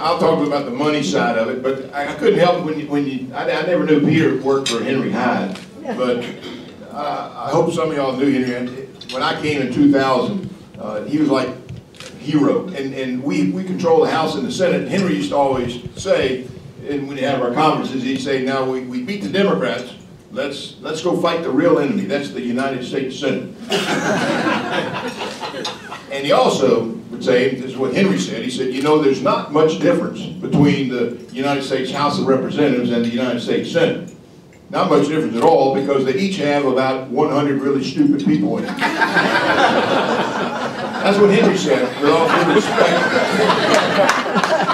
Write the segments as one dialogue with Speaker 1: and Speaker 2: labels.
Speaker 1: I'll talk about the money side of it, but I I couldn't help when you, when you, I, I never knew Peter worked for Henry Hyde. But, uh, I hope some of y'all knew Henry, when I came in two thousand, uh, he was like hero. And, and we, we control the House and the Senate. Henry used to always say, and when we have our conferences, he'd say, now we, we beat the Democrats, let's, let's go fight the real enemy, that's the United States Senate. And he also would say, this is what Henry said, he said, you know, there's not much difference between the United States House of Representatives and the United States Senate. Not much difference at all, because they each have about 100 really stupid people in it. That's what Henry said, with all due respect.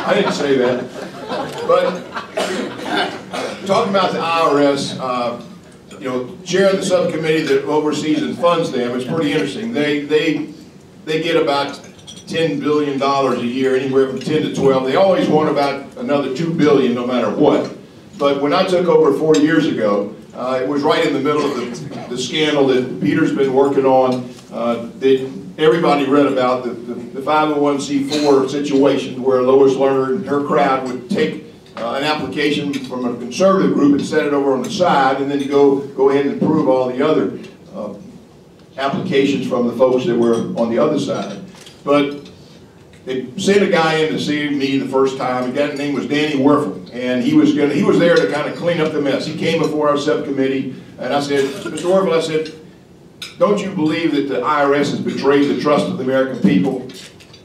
Speaker 1: I didn't say that. But, talking about the IRS, uh, you know, chair of the subcommittee that oversees and funds them, it's pretty interesting. They, they, they get about ten billion dollars a year, anywhere from ten to twelve. They always want about another two billion, no matter what. But when I took over four years ago, uh, it was right in the middle of the, the scandal that Peter's been working on, uh, that everybody read about, the, the, the 501c4 situation where Lois Lerner and her crowd would take uh, an application from a conservative group and set it over on the side, and then go, go ahead and approve all the other uh, applications from the folks that were on the other side. But they sent a guy in to see me the first time. The guy's name was Danny Werfel, and he was gonna, he was there to kind of clean up the mess. He came before our subcommittee, and I said, Mr. Werfel, I said, don't you believe that the IRS has betrayed the trust of the American people?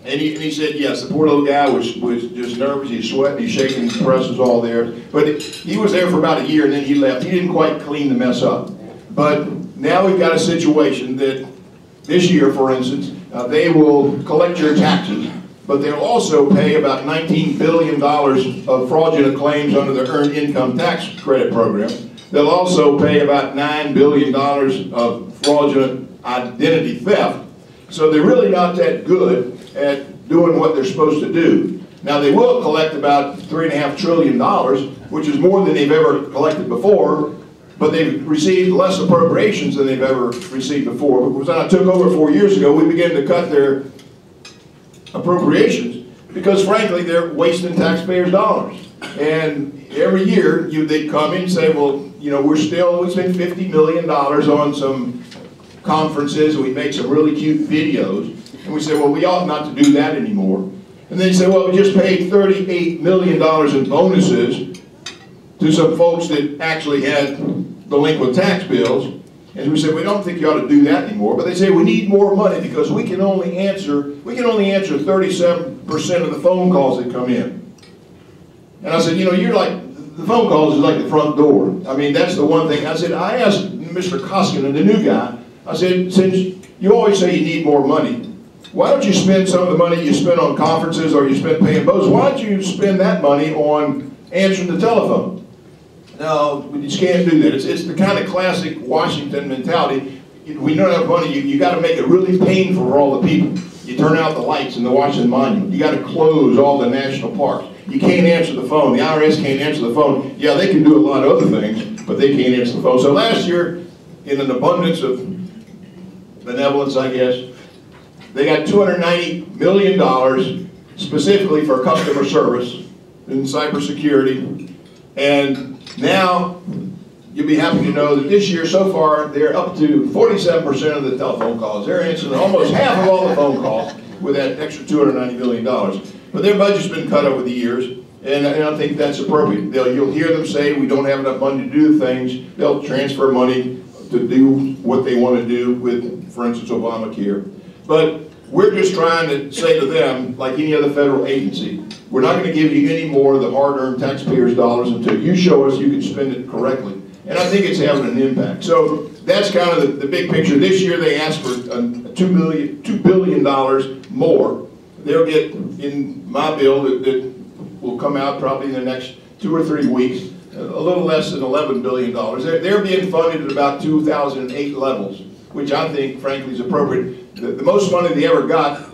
Speaker 1: And he, and he said, yes, the poor little guy was, was just nervous, he's sweating, he's shaking, the press was all there. But it- he was there for about a year and then he left. He didn't quite clean the mess up. But now we've got a situation that this year, for instance, uh, they will collect your taxes, but they'll also pay about $19 billion of fraudulent claims under the Earned Income Tax Credit Program. They'll also pay about $9 billion of fraudulent identity theft. So they're really not that good at doing what they're supposed to do. Now, they will collect about three and a half trillion dollars, which is more than they've ever collected before, but they've received less appropriations than they've ever received before. Because when I took over four years ago, we began to cut their appropriations because frankly, they're wasting taxpayers' dollars. And every year, you, they'd come in and say, well, you know, we're still, we spent fifty million dollars on some conferences, and we make some really cute videos. And we say, well, we ought not to do that anymore. And they say, well, we just paid thirty-eight million dollars in bonuses to some folks that actually had delinquent tax bills. And we said, we don't think you ought to do that anymore. But they say, we need more money because we can only answer, we can only answer thirty-seven percent of the phone calls that come in. And I said, you know, you're like, the phone calls is like the front door. I mean, that's the one thing. I said, I asked Mr. Koskinen, the new guy, I said, since you always say you need more money, why don't you spend some of the money you spend on conferences or you spend paying boats, why don't you spend that money on answering the telephone? No, we just can't do that. It's, it's the kind of classic Washington mentality. We don't have money, you, you gotta make it really painful for all the people. You turn out the lights in the Washington Monument. You gotta close all the national parks. You can't answer the phone. The IRS can't answer the phone. Yeah, they can do a lot of other things, but they can't answer the phone. So last year, in an abundance of benevolence, I guess, they got $290 million specifically for customer service and cybersecurity. And now, you'll be happy to know that this year so far, they're up to 47% of the telephone calls. They're answering almost half of all the phone calls with that extra $290 million. But their budget's been cut over the years, and I don't think that's appropriate. They'll, you'll hear them say, we don't have enough money to do the things. They'll transfer money to do what they want to do with, for instance, Obamacare. But we're just trying to say to them, like any other federal agency, we're not going to give you any more of the hard-earned taxpayers' dollars until you show us you can spend it correctly. And I think it's having an impact. So that's kind of the, the big picture. This year they asked for uh, two billion, two billion dollars more. They'll get in my bill that, that will come out probably in the next two or three weeks, a little less than $11 billion. They're, they're being funded at about 2008 levels, which I think frankly is appropriate. The, the most money they ever got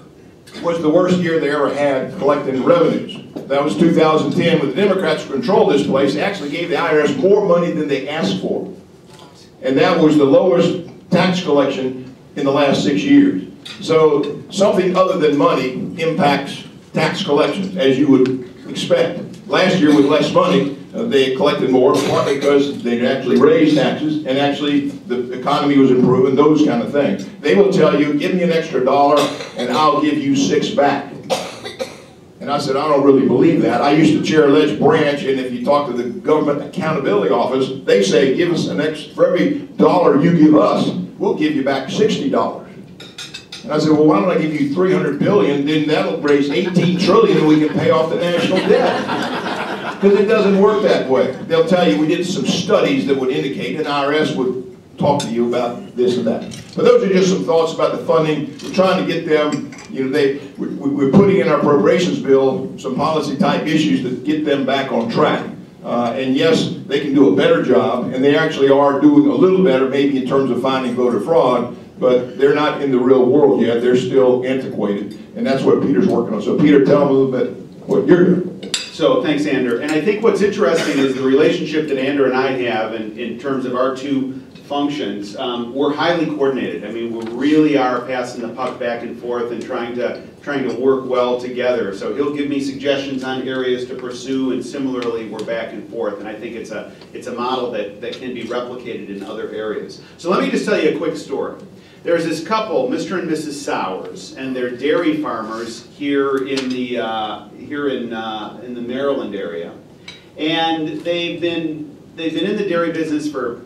Speaker 1: was the worst year they ever had collecting revenues. That was 2010 when the Democrats controlled this place. They actually gave the IRS more money than they asked for. And that was the lowest tax collection in the last six years. So something other than money impacts tax collections, as you would expect. Last year with less money, uh, they collected more, partly because they actually raised taxes and actually the economy was improving, those kind of things. They will tell you, give me an extra dollar and I'll give you six back. And I said, I don't really believe that. I used to chair a Ledge Branch, and if you talk to the Government Accountability Office, they say, give us an extra, for every dollar you give us, we'll give you back sixty dollars. And I said, well, why don't I give you three hundred billion, then that'll raise eighteen trillion, and we can pay off the national debt. Because it doesn't work that way. They'll tell you, we did some studies that would indicate, and IRS would talk to you about this and that. But those are just some thoughts about the funding. We're trying to get them, you know, they, we, we're putting in our appropriations bill some policy type issues that get them back on track. Uh, and yes, they can do a better job, and they actually are doing a little better, maybe in terms of finding voter fraud, but they're not in the real world yet. They're still antiquated, and that's what Peter's working on. So Peter, tell them a little bit what you're doing.
Speaker 2: So thanks, Ander. And I think what's interesting is the relationship that Ander and I have in, in terms of our two functions. Um, we're highly coordinated. I mean, we really are passing the puck back and forth and trying to trying to work well together. So he'll give me suggestions on areas to pursue, and similarly, we're back and forth. And I think it's a it's a model that that can be replicated in other areas. So let me just tell you a quick story. There's this couple, Mr. and Mrs. Sowers, and they're dairy farmers here in the uh, here in uh, in the Maryland area, and they've been they've been in the dairy business for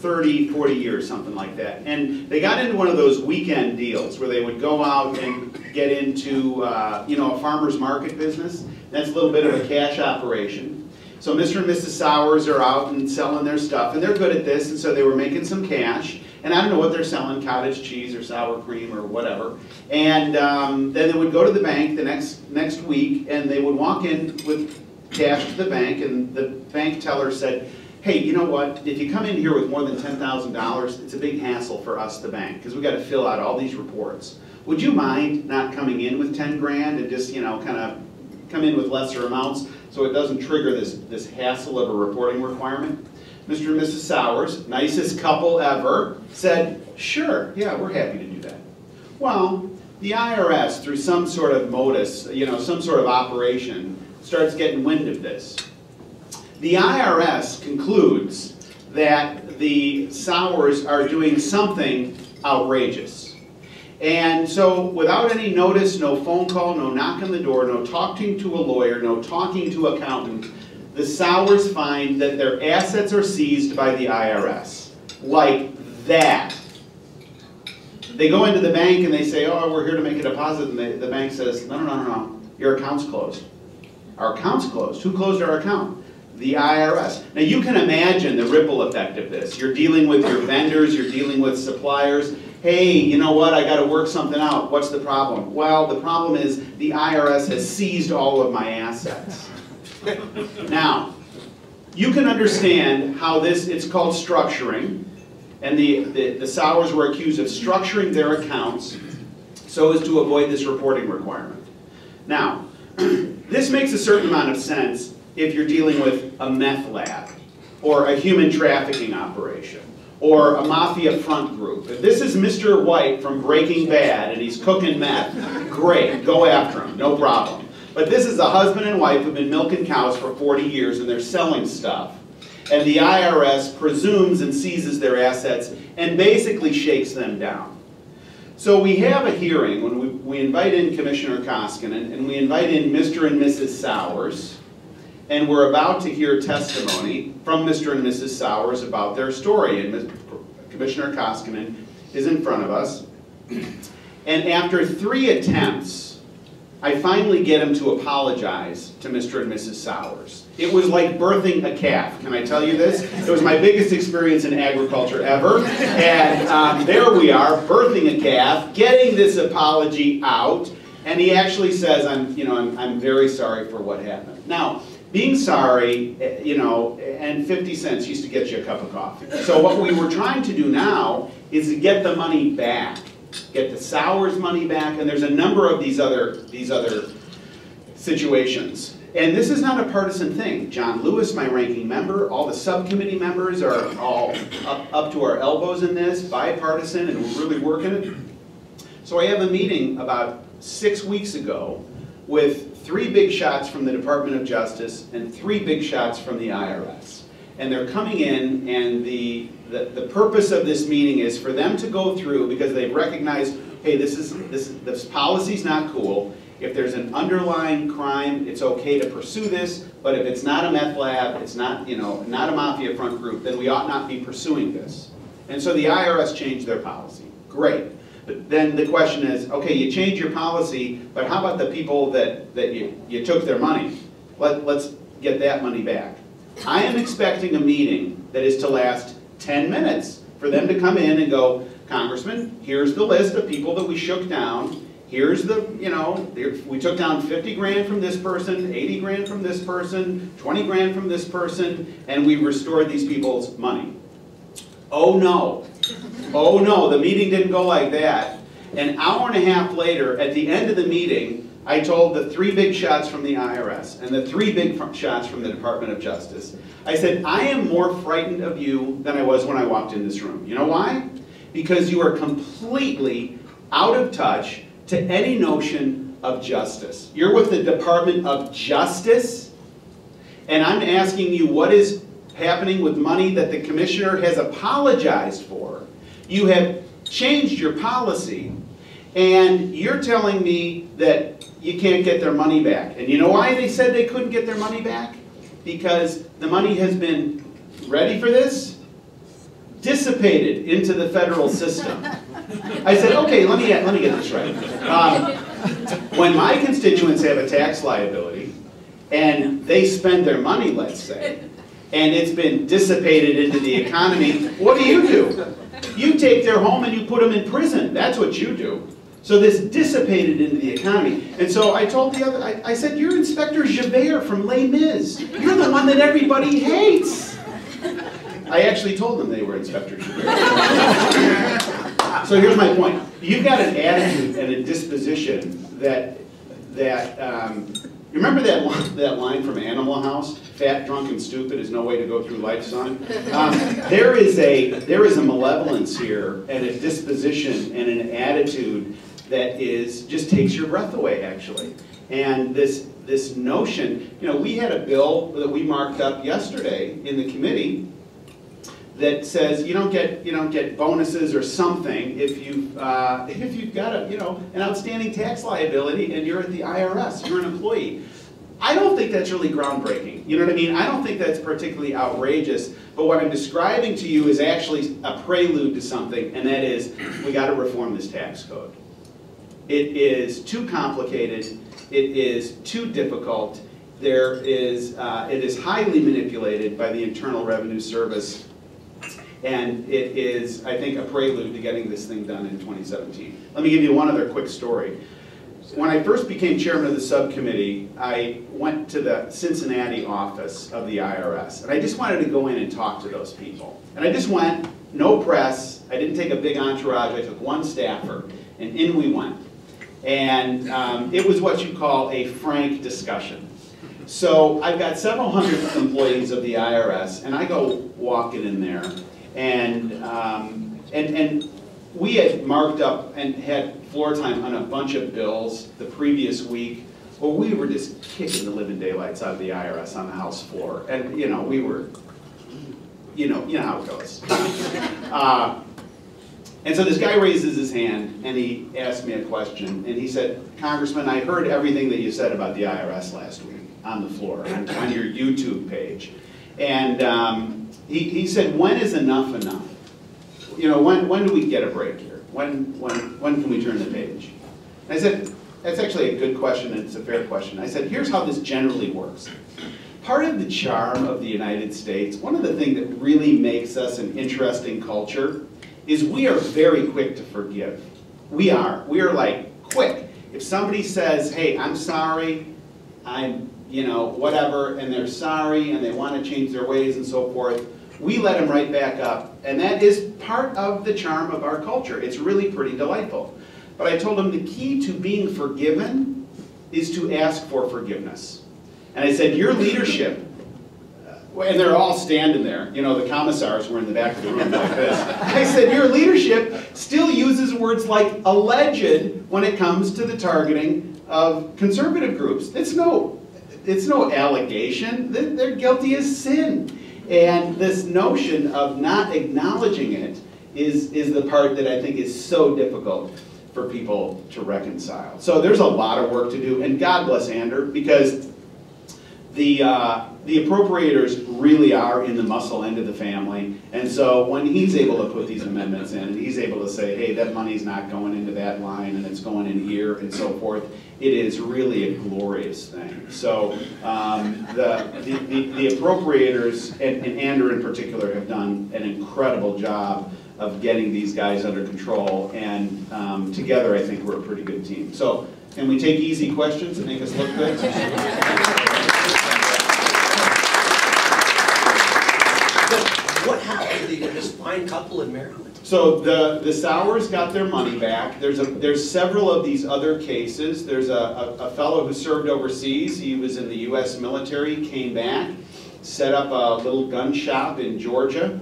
Speaker 2: 30, 40 years, something like that. And they got into one of those weekend deals where they would go out and get into uh, you know a farmer's market business. That's a little bit of a cash operation. So Mr. and Mrs. Sowers are out and selling their stuff, and they're good at this, and so they were making some cash and I don't know what they're selling, cottage cheese or sour cream or whatever. And um, then they would go to the bank the next next week, and they would walk in with cash to the bank, and the bank teller said, hey, you know what, if you come in here with more than $10,000, it's a big hassle for us, the bank, because we've got to fill out all these reports. Would you mind not coming in with 10 grand and just, you know, kind of come in with lesser amounts so it doesn't trigger this, this hassle of a reporting requirement? Mr. and Mrs. Sowers, nicest couple ever, said, sure, yeah, we're happy to do that. Well, the IRS, through some sort of modus, you know, some sort of operation, starts getting wind of this. The IRS concludes that the Sowers are doing something outrageous. And so without any notice, no phone call, no knock on the door, no talking to a lawyer, no talking to accountant, the Sowers find that their assets are seized by the IRS. Like that. They go into the bank and they say, oh, we're here to make a deposit, and they, the bank says, no, no, no, no, no, your account's closed. Our account's closed. Who closed our account? The IRS. Now you can imagine the ripple effect of this. You're dealing with your vendors, you're dealing with suppliers. Hey, you know what, I gotta work something out. What's the problem? Well, the problem is the IRS has seized all of my assets. Now, you can understand how this, it's called structuring, and the, the, the Sowers were accused of structuring their accounts so as to avoid this reporting requirement. Now, this makes a certain amount of sense if you're dealing with a meth lab, or a human trafficking operation, or a mafia front group. If this is Mr. White from Breaking Bad and he's cooking meth, great, go after him, no problem. But this is a husband and wife who've been milking cows for 40 years and they're selling stuff. And the IRS presumes and seizes their assets and basically shakes them down. So we have a hearing when we, we invite in Commissioner Koskinen and we invite in Mr. and Mrs. Sowers and we're about to hear testimony from Mr. and Mrs. Sowers about their story. And Commissioner Koskinen is in front of us. And after three attempts I finally get him to apologize to Mr. and Mrs. Sowers. It was like birthing a calf. Can I tell you this? It was my biggest experience in agriculture ever. And um, there we are, birthing a calf, getting this apology out. And he actually says, I'm, you know, I'm, I'm very sorry for what happened. Now, being sorry, eh, you know, and 50 cents used to get you a cup of coffee. So what we were trying to do now is to get the money back get the Sowers money back, and there's a number of these other, these other situations. And this is not a partisan thing. John Lewis, my ranking member, all the subcommittee members are all up, up to our elbows in this, bipartisan, and we're really working it. So I have a meeting about six weeks ago with three big shots from the Department of Justice and three big shots from the IRS. And they're coming in, and the, the, the purpose of this meeting is for them to go through, because they've recognized, hey, this is, this, this policy's not cool. If there's an underlying crime, it's okay to pursue this, but if it's not a meth lab, it's not, you know, not a mafia front group, then we ought not be pursuing this. And so the IRS changed their policy. Great. But then the question is, okay, you change your policy, but how about the people that, that you, you took their money? Let, let's get that money back. I am expecting a meeting that is to last 10 minutes for them to come in and go, Congressman, here's the list of people that we shook down. Here's the, you know, we took down 50 grand from this person, 80 grand from this person, 20 grand from this person, and we restored these people's money. Oh no, oh no, the meeting didn't go like that. An hour and a half later, at the end of the meeting, I told the three big shots from the IRS and the three big shots from the Department of Justice. I said, I am more frightened of you than I was when I walked in this room. You know why? Because you are completely out of touch to any notion of justice. You're with the Department of Justice, and I'm asking you what is happening with money that the commissioner has apologized for. You have changed your policy, and you're telling me that you can't get their money back. And you know why they said they couldn't get their money back? Because the money has been, ready for this? Dissipated into the federal system. I said, okay, let me, let me get this right. Um, when my constituents have a tax liability, and they spend their money, let's say, and it's been dissipated into the economy, what do you do? You take their home and you put them in prison. That's what you do. So this dissipated into the economy. And so I told the other, I, I said, you're Inspector Javert from Les Mis. You're the one that everybody hates. I actually told them they were Inspector Javert. so here's my point. You've got an attitude and a disposition that, that um, you remember that, line, that line from Animal House? Fat, drunk, and stupid is no way to go through life, son. Um, there, is a, there is a malevolence here and a disposition and an attitude that is just takes your breath away, actually. And this, this notion, you know, we had a bill that we marked up yesterday in the committee that says you don't get you don't get bonuses or something if you uh, if you've got a you know an outstanding tax liability and you're at the IRS, you're an employee. I don't think that's really groundbreaking. You know what I mean? I don't think that's particularly outrageous. But what I'm describing to you is actually a prelude to something, and that is we got to reform this tax code. It is too complicated. It is too difficult. There is, uh, it is highly manipulated by the Internal Revenue Service, and it is, I think, a prelude to getting this thing done in 2017. Let me give you one other quick story. When I first became chairman of the subcommittee, I went to the Cincinnati office of the IRS, and I just wanted to go in and talk to those people. And I just went, no press, I didn't take a big entourage, I took one staffer, and in we went. And um, it was what you call a frank discussion. So I've got several hundred employees of the IRS, and I go walking in there, and, um, and, and we had marked up and had floor time on a bunch of bills the previous week. Well, we were just kicking the living daylights out of the IRS on the House floor, and you know we were, you know, you know how it goes. Uh, and so this guy raises his hand and he asked me a question, and he said, Congressman, I heard everything that you said about the IRS last week on the floor, on, on your YouTube page. And um, he, he said, when is enough enough? You know, when, when do we get a break here? When, when, when can we turn the page? I said, that's actually a good question and it's a fair question. I said, here's how this generally works. Part of the charm of the United States, one of the things that really makes us an interesting culture is we are very quick to forgive. We are. We are like quick. If somebody says, hey, I'm sorry, I'm, you know, whatever, and they're sorry and they want to change their ways and so forth, we let them right back up. And that is part of the charm of our culture. It's really pretty delightful. But I told them the key to being forgiven is to ask for forgiveness. And I said, your leadership uh, and they're all standing there. You know, the commissars were in the back of the room like this. I said, your leadership still uses words like alleged when it comes to the targeting of conservative groups. It's no, it's no allegation. They're, guilty as sin. And this notion of not acknowledging it is, is the part that I think is so difficult for people to reconcile. So there's a lot of work to do, and God bless Ander, because the, uh, the appropriators really are in the muscle end of the family. And so when he's able to put these amendments in, he's able to say, hey, that money's not going into that line, and it's going in here, and so forth, it is really a glorious thing. So um, the, the, the- the appropriators, and and Ander in particular, have done an incredible job of getting these guys under control, and um, together, I think we're a pretty good team. So can we take easy questions and make us look good?
Speaker 3: Get this fine couple in Maryland?
Speaker 2: So the, the Sowers got their money back. There's a, there's several of these other cases. There's a, a, a fellow who served overseas. He was in the US military, came back, set up a little gun shop in Georgia.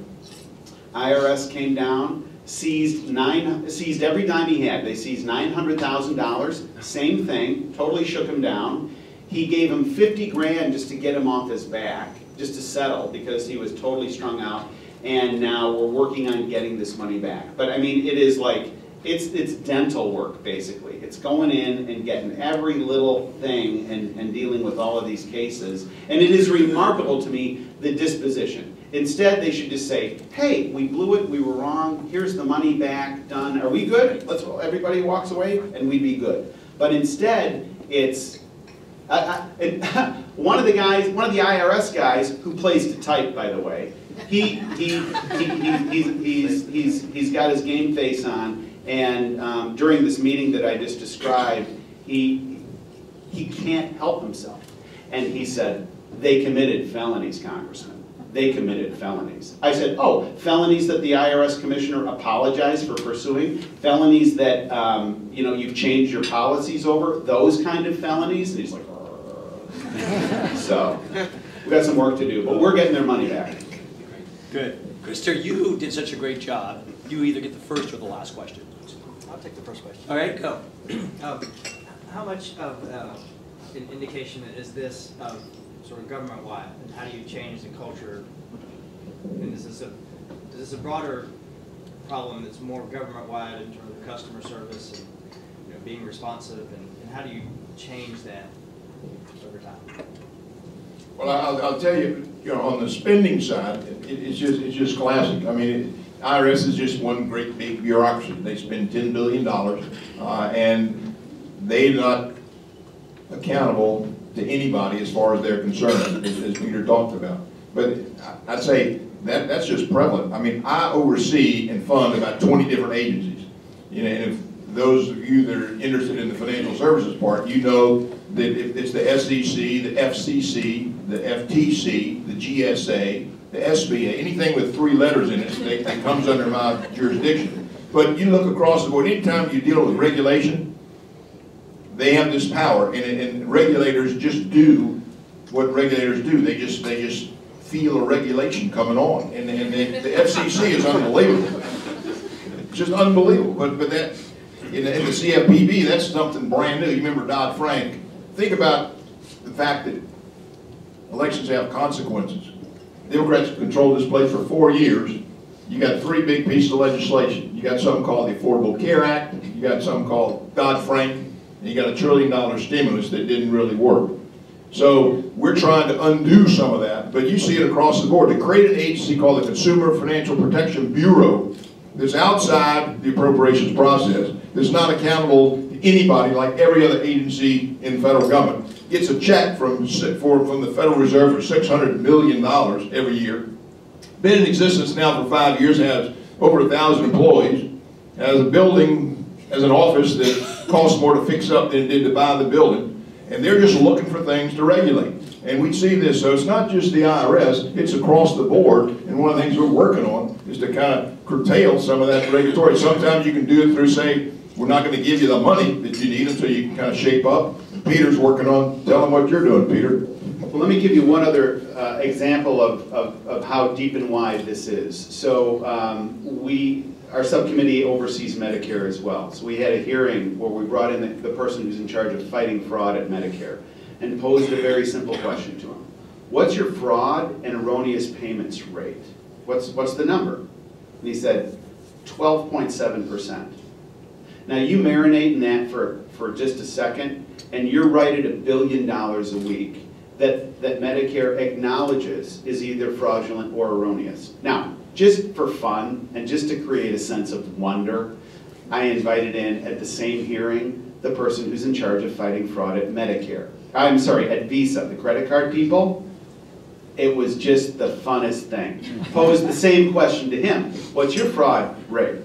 Speaker 2: IRS came down, seized nine, seized every dime he had. They seized nine hundred thousand dollars, same thing, totally shook him down. He gave him fifty grand just to get him off his back, just to settle, because he was totally strung out. And now we're working on getting this money back. But I mean, it is like, it's, it's dental work, basically. It's going in and getting every little thing and, and dealing with all of these cases. And it is remarkable to me, the disposition. Instead, they should just say, hey, we blew it, we were wrong, here's the money back, done, are we good? Let's, everybody walks away, and we'd be good. But instead, it's, one of the guys, one of the IRS guys, who plays to type, by the way, he, he, he, he, he's, he's, he's, got his game face on, and um, during this meeting that I just described, he, he can't help himself. And he said, they committed felonies, Congressman. They committed felonies. I said, oh, felonies that the IRS commissioner apologized for pursuing? Felonies that, um, you know, you've changed your policies over? Those kind of felonies? And he's like, so, we've got some work to do, but we're getting their money back.
Speaker 3: Good. Krista, you did such a great job. You either get the first or the last question.
Speaker 4: I'll take the first question.
Speaker 3: All right, go.
Speaker 4: Um, How much of uh, an indication is this of sort of government-wide? And how do you change the culture? And is this a, is this a broader problem that's more government-wide in terms of customer service and, you know, being responsive? And and how do you change that over time?
Speaker 1: Well, I'll, I'll tell you, you know, on the spending side, it, it's just, it's just classic. I mean, it- IRS is just one great big bureaucracy. They spend ten billion dollars, uh, and they're not accountable to anybody as far as they're concerned, as, as Peter talked about. But I'd say that, that's just prevalent. I mean, I oversee and fund about twenty different agencies. You know, and if those of you that are interested in the financial services part, you know that if it's the SEC, the FCC, the FTC, the GSA, the SBA, anything with three letters in it, that that comes under my jurisdiction. But you look across the board, anytime you deal with regulation, they have this power, and, and regulators just do what regulators do. They just, they just feel a regulation coming on, and, and the the FCC is unbelievable. Just unbelievable, but, but that, in the, in the CFPB, that's something brand new. You remember Dodd-Frank? Think about the fact that elections have consequences. Democrats controlled this place for four years. You got three big pieces of legislation. You got something called the Affordable Care Act, you got something called Dodd-Frank, and you got a trillion dollar stimulus that didn't really work. So we're trying to undo some of that, but you see it across the board. They created an agency called the Consumer Financial Protection Bureau that's outside the appropriations process, that's not accountable to anybody like every other agency in federal government. Gets a check from, for, from the Federal Reserve for six hundred million dollars every year. Been in existence now for five years, has over a thousand employees, has a building, has an office that costs more to fix up than it did to buy the building. And they're just looking for things to regulate. And we see this, so it's not just the IRS, it's across the board. And one of the things we're working on is to kind of curtail some of that regulatory. Sometimes you can do it through saying, we're not going to give you the money that you need until you can kind of shape up. Peter's working on, tell them what you're doing, Peter.
Speaker 2: Well, let me give you one other uh, example of, of, of how deep and wide this is. So um, we our subcommittee oversees Medicare as well. So we had a hearing where we brought in the, the person who's in charge of fighting fraud at Medicare and posed a very simple question to him. What's your fraud and erroneous payments rate? What's, what's the number? And he said, twelve point seven percent. Now you marinate in that for, for just a second, and you're right at a billion dollars a week that, that Medicare acknowledges is either fraudulent or erroneous. Now, just for fun, and just to create a sense of wonder, I invited in at the same hearing, the person who's in charge of fighting fraud at Medicare. I'm sorry, at Visa, the credit card people. It was just the funnest thing. Posed the same question to him, what's your fraud rate?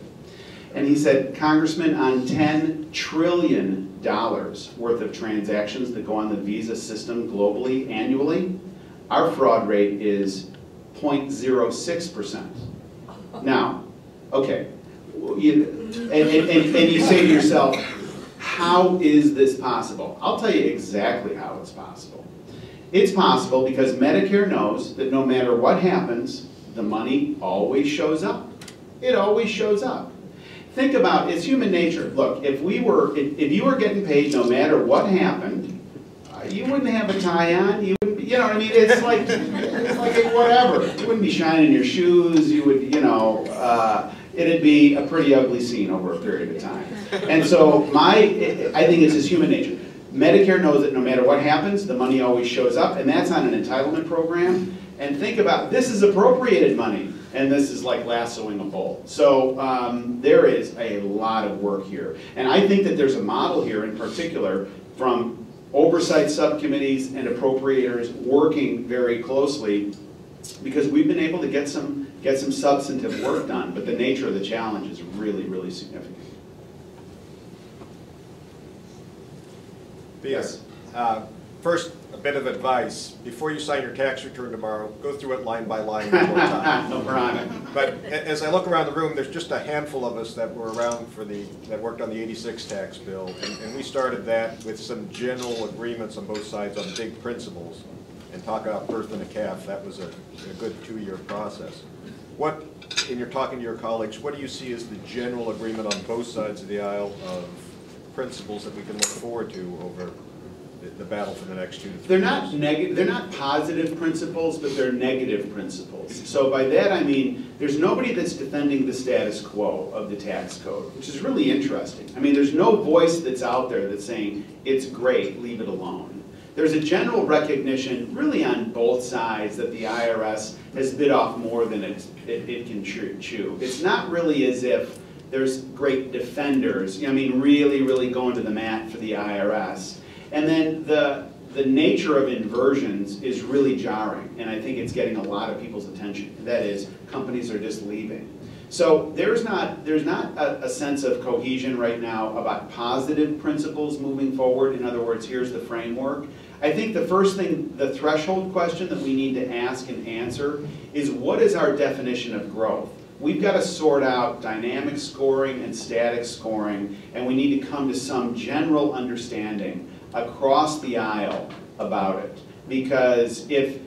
Speaker 2: And he said, Congressman, on ten trillion dollars worth of transactions that go on the Visa system globally annually, our fraud rate is 0.06 percent. Now, okay, you, and, and, and and you say to yourself, how is this possible? I'll tell you exactly how it's possible. It's possible because Medicare knows that no matter what happens, the money always shows up. It always shows up. Think about, it's human nature. Look, if we were, if, if you were getting paid no matter what happened, uh, you wouldn't have a tie on, you wouldn't, be- you know what I mean? It's like, it's like whatever. You wouldn't be shining your shoes, you would, you know, uh, it'd be a pretty ugly scene over a period of time. And so my, I think it's just human nature. Medicare knows that no matter what happens, the money always shows up, and that's on an entitlement program. And think about, this is appropriated money, and this is like lassoing a bull. So um, there is a lot of work here. And I think that there's a model here in particular from oversight subcommittees and appropriators working very closely because we've been able to get some, get some substantive work done, but the nature of the challenge is really, really significant.
Speaker 5: Yes. Uh, First, bit of advice. Before you sign your tax return tomorrow, go through it line by line one more time.
Speaker 2: No, it.
Speaker 5: But as I look around the room, there's just a handful of us that were around for the, that worked on the 86 tax bill. And- And we started that with some general agreements on both sides on big principles. And talk about birth and a calf, that was a, a good two-year process. What, in your talking to your colleagues, what do you see as the general agreement on both sides of the aisle of principles that we can look forward to over the- battle for the next two to three
Speaker 2: They're
Speaker 5: years?
Speaker 2: not negative, they're not positive principles, but they're negative principles. So by that I mean, there's nobody that's defending the status quo of the tax code, which is really interesting. I mean, there's no voice that's out there that's saying, it's great, leave it alone. There's a general recognition, really on both sides, that the IRS has bit off more than it, it it can chew. It's not really as if there's great defenders, I mean, really, really going to the mat for the IRS. And then the, the nature of inversions is really jarring, and I think it's getting a lot of people's attention. That is, companies are just leaving. So there's not, there's not a, a sense of cohesion right now about positive principles moving forward. In other words, here's the framework. I think the first thing, the threshold question that we need to ask and answer is what is our definition of growth? We've got to sort out dynamic scoring and static scoring, and we need to come to some general understanding across the aisle about it. Because if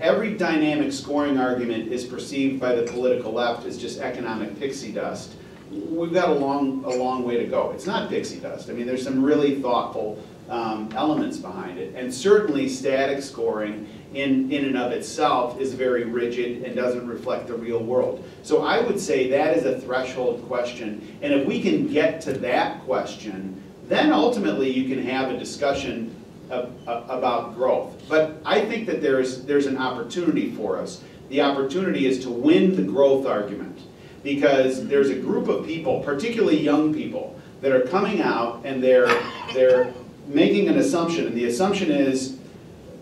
Speaker 2: every dynamic scoring argument is perceived by the political left as just economic pixie dust, we've got a long, a long way to go. It's not pixie dust. I mean, there's some really thoughtful um, elements behind it. And certainly static scoring in, in and of itself is very rigid and doesn't reflect the real world. So I would say that is a threshold question. And if we can get to that question, then ultimately you can have a discussion of- about growth. But I think that there's, there's an opportunity for us. The opportunity is to win the growth argument. Because there's a group of people, particularly young people, that are coming out and they're, they're making an assumption. And the assumption is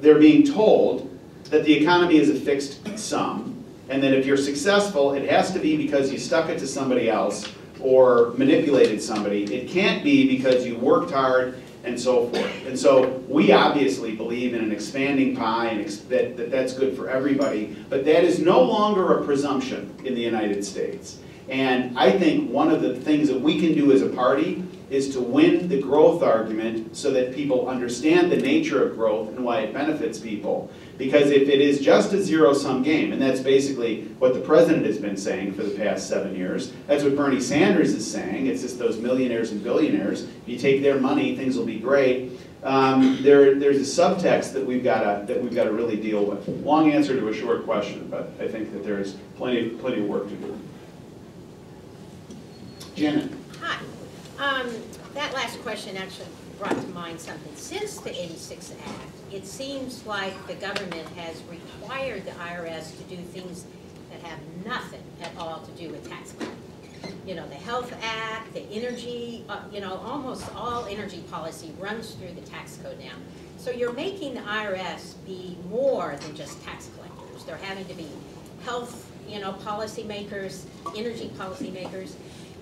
Speaker 2: they're being told that the economy is a fixed sum, and that if you're successful, it has to be because you stuck it to somebody else or manipulated somebody. It can't be because you worked hard and so forth. And so we obviously believe in an expanding pie and ex- that, that that's good for everybody, but that is no longer a presumption in the United States. And I think one of the things that we can do as a party is to win the growth argument so that people understand the nature of growth and why it benefits people. Because if it is just a zero-sum game, and that's basically what the president has been saying for the past seven years, that's what Bernie Sanders is saying, it's just those millionaires and billionaires, if you take their money, things will be great. Um, there, there's a subtext that we've got to, that we've got to really deal with. Long answer to a short question, but I think that there's plenty, plenty of work to do. Janet?
Speaker 6: Um, That last question actually brought to mind something. Since the 86 Act, it seems like the government has required the IRS to do things that have nothing at all to do with tax. You know, the Health Act, the energy, uh, you know, almost all energy policy runs through the tax code now. So you're making the IRS be more than just tax collectors. They're having to be health, you know, policymakers, energy policymakers.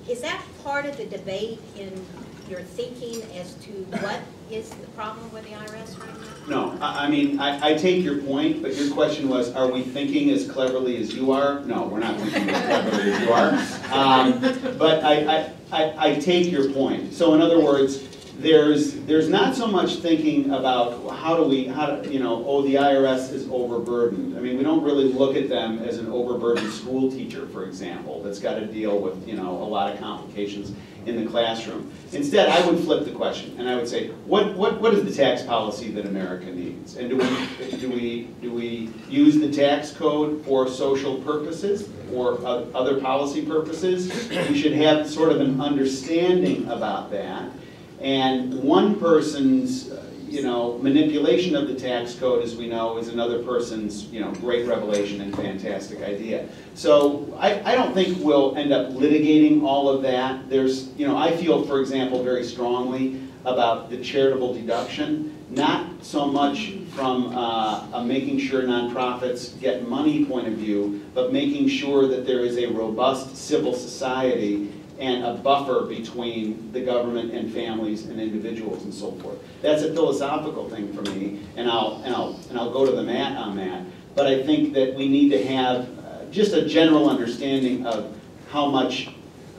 Speaker 6: Is that part of the debate in your thinking as to what is the problem with the IRS right now?
Speaker 2: No, I, I mean, I, I take your point, but your question was, are we thinking as cleverly as you are? No, we're not thinking as cleverly as you are. Um, But I, I, I, I take your point. So in other words, there's, there's not so much thinking about how do we, how, do you know, oh, the IRS is overburdened. I mean, we don't really look at them as an overburdened school teacher, for example, that's got to deal with, you know, a lot of complications in the classroom. Instead, I would flip the question, and I would say, what, what, what is the tax policy that America needs? And do we, do we, do we use the tax code for social purposes or other policy purposes? We should have sort of an understanding about that. And one person's, uh, you know, manipulation of the tax code, as we know, is another person's, you know, great revelation and fantastic idea. So I, I don't think we'll end up litigating all of that. There's, you know, I feel, for example, very strongly about the charitable deduction, not so much from uh, a making sure nonprofits get money point of view, but making sure that there is a robust civil society and a buffer between the government and families and individuals and so forth. That's a philosophical thing for me, and I'll, and I'll, and I'll go to the mat on that. But I think that we need to have uh, just a general understanding of how much,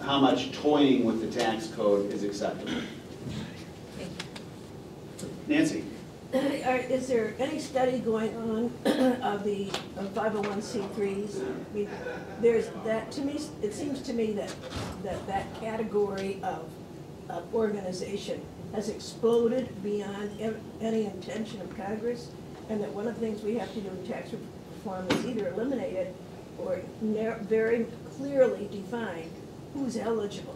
Speaker 2: how much toying with the tax code is acceptable. Nancy?
Speaker 7: Are- Is there any study going on of the five oh one C threes? There's that, to me, it seems to me that, that that category of, of organization has exploded beyond any intention of Congress, and that one of the things we have to do in tax reform is either eliminate it or very clearly define who's eligible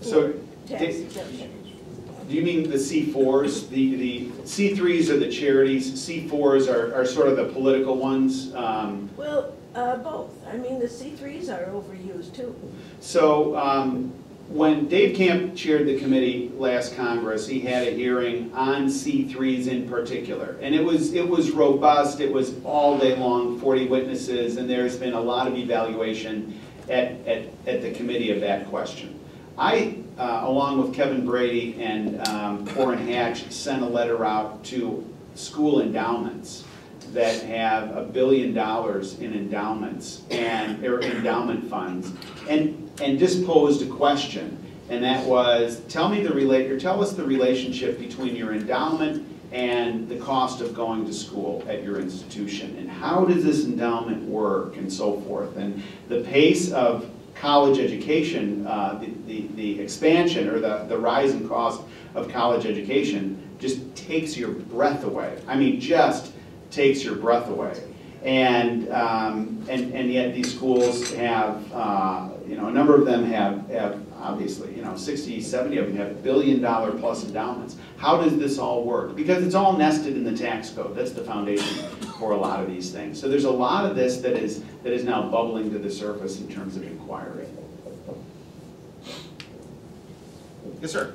Speaker 2: So,
Speaker 7: for tax exemption.
Speaker 2: Do you mean the C4s? The, the C3s are the charities, C4s are, are sort of the political ones. Um,
Speaker 7: Well, uh, both. I mean, the C threes are overused too.
Speaker 2: So, um, when Dave Camp chaired the committee last Congress, he had a hearing on C3s in particular. And it was, it was robust, it was all day long, 40 witnesses, and there's been a lot of evaluation at, at, at the committee of that question. I, uh, along with Kevin Brady and um, Orrin Hatch, sent a letter out to school endowments that have a billion dollars in endowments and, or endowment funds, and, and just posed a question. And that was, tell me the relate, or tell us the relationship between your endowment and the cost of going to school at your institution. And how does this endowment work and so forth. And the pace of college education, uh, the, the, the expansion or the, the rise in cost of college education just takes your breath away. I mean, just takes your breath away. And, um, and, and yet these schools have, uh, you know, a number of them have, have obviously, you know, 60, 70 of them have billion dollar plus endowments. How does this all work? Because it's all nested in the tax code. That's the foundation for a lot of these things. So there's a lot of this that is, that is now bubbling to the surface in terms of inquiry. Yes, sir.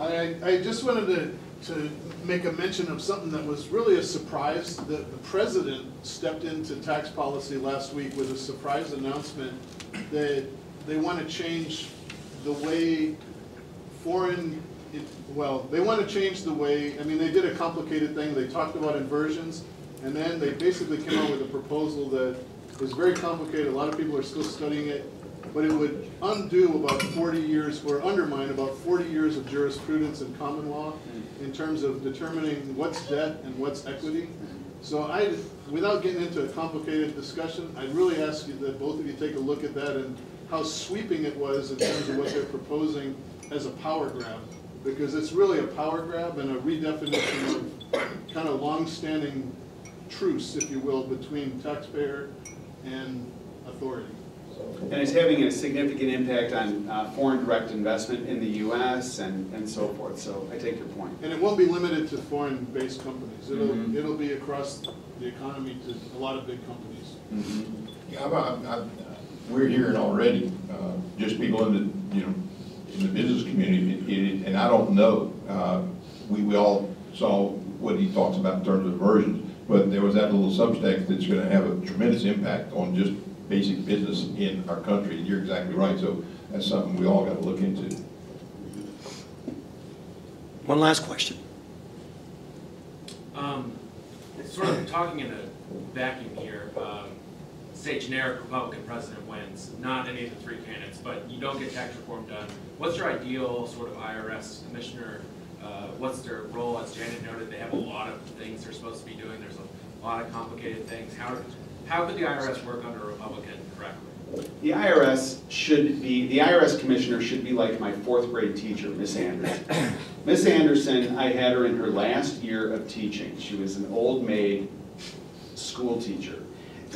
Speaker 8: I, I just wanted to, to make a mention of something that was really a surprise. The, the president stepped into tax policy last week with a surprise announcement that they want to change the way foreign, well, they want to change the way, I mean, they did a complicated thing. They talked about inversions, and then they basically came out with a proposal that was very complicated. A lot of people are still studying it. but it would undo about forty years, or undermine about forty years of jurisprudence in common law in terms of determining what's debt and what's equity. So I, without getting into a complicated discussion, I'd really ask you that both of you take a look at that and how sweeping it was in terms of what they're proposing as a power grab. Because it's really a power grab and a redefinition of kind of longstanding truce, if you will, between taxpayer and authority.
Speaker 2: And it's having a significant impact on uh, foreign direct investment in the US and, and so forth, so I take your point.
Speaker 8: And it won't be limited to foreign-based companies. It'll, it'll be across the economy to a lot of big companies.
Speaker 1: Yeah, I'm- I'm- I'm- we're hearing already, uh, just people in the, you know, in the business community, it- it- and I don't know, uh, we, we all saw what he talks about in terms of versions, but there was that little subtext that's gonna have a tremendous impact on just basic business in our country, and you're exactly right, so that's something we all gotta look into.
Speaker 3: One last question.
Speaker 9: Um, sort of talking in a vacuum here, um, say generic Republican president wins, not any of the three candidates, but you don't get tax reform done. What's your ideal sort of IRS commissioner? Uh, what's their role? As Janet noted, they have a lot of things they're supposed to be doing. There's a lot of complicated things. How, how could the IRS work under a Republican correctly?
Speaker 2: The IRS should be, the IRS commissioner should be like my fourth grade teacher, Miss Anderson. Miss Anderson, I had her in her last year of teaching. She was an old maid school teacher.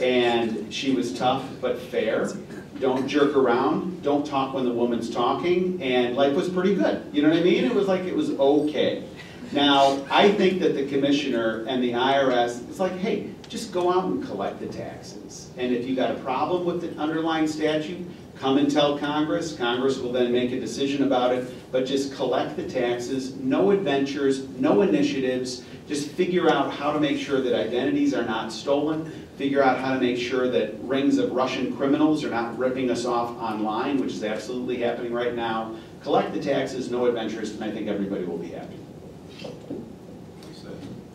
Speaker 2: And she was tough but fair. Don't jerk around, don't talk when the woman's talking, and life was pretty good. You know what I mean? It was like, it was okay. Now, I think that the commissioner and the IRS, it's like, hey, just go out and collect the taxes. And if you got a problem with the underlying statute, come and tell Congress. Congress will then make a decision about it. But just collect the taxes, no adventures, no initiatives. Just figure out how to make sure that identities are not stolen. Figure out how to make sure that rings of Russian criminals are not ripping us off online, which is absolutely happening right now. Collect the taxes, no adventures, and I think everybody will be happy.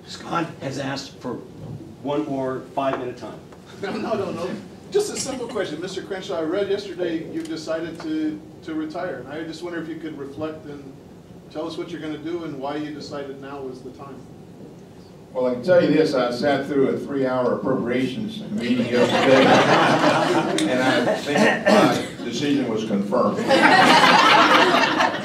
Speaker 3: Scott has asked for one more five-minute time.
Speaker 8: No, no, no, no. Just a simple question. Mr. Crenshaw, I read yesterday you've decided to, to retire. And I just wonder if you could reflect and tell us what you're gonna do and why you decided now was the time.
Speaker 1: Well, I can tell you this, I sat through a three-hour appropriations meeting yesterday, and I think my decision was confirmed.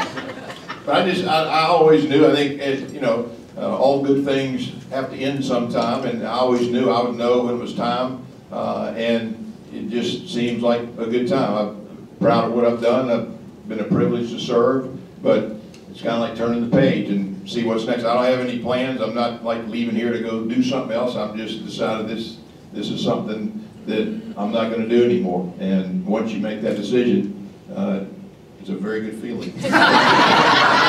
Speaker 1: But I just, I, I always knew, I think, as, you know, uh, all good things have to end sometime, and I always knew I would know when it was time, uh, and it just seems like a good time. I'm proud of what I've done, I've been a privilege to serve, but it's kind of like turning the page and see what's next. I don't have any plans, I'm not like leaving here to go do something else, I'm just decided this, this is something that I'm not gonna do anymore. And once you make that decision, uh, it's a very good feeling.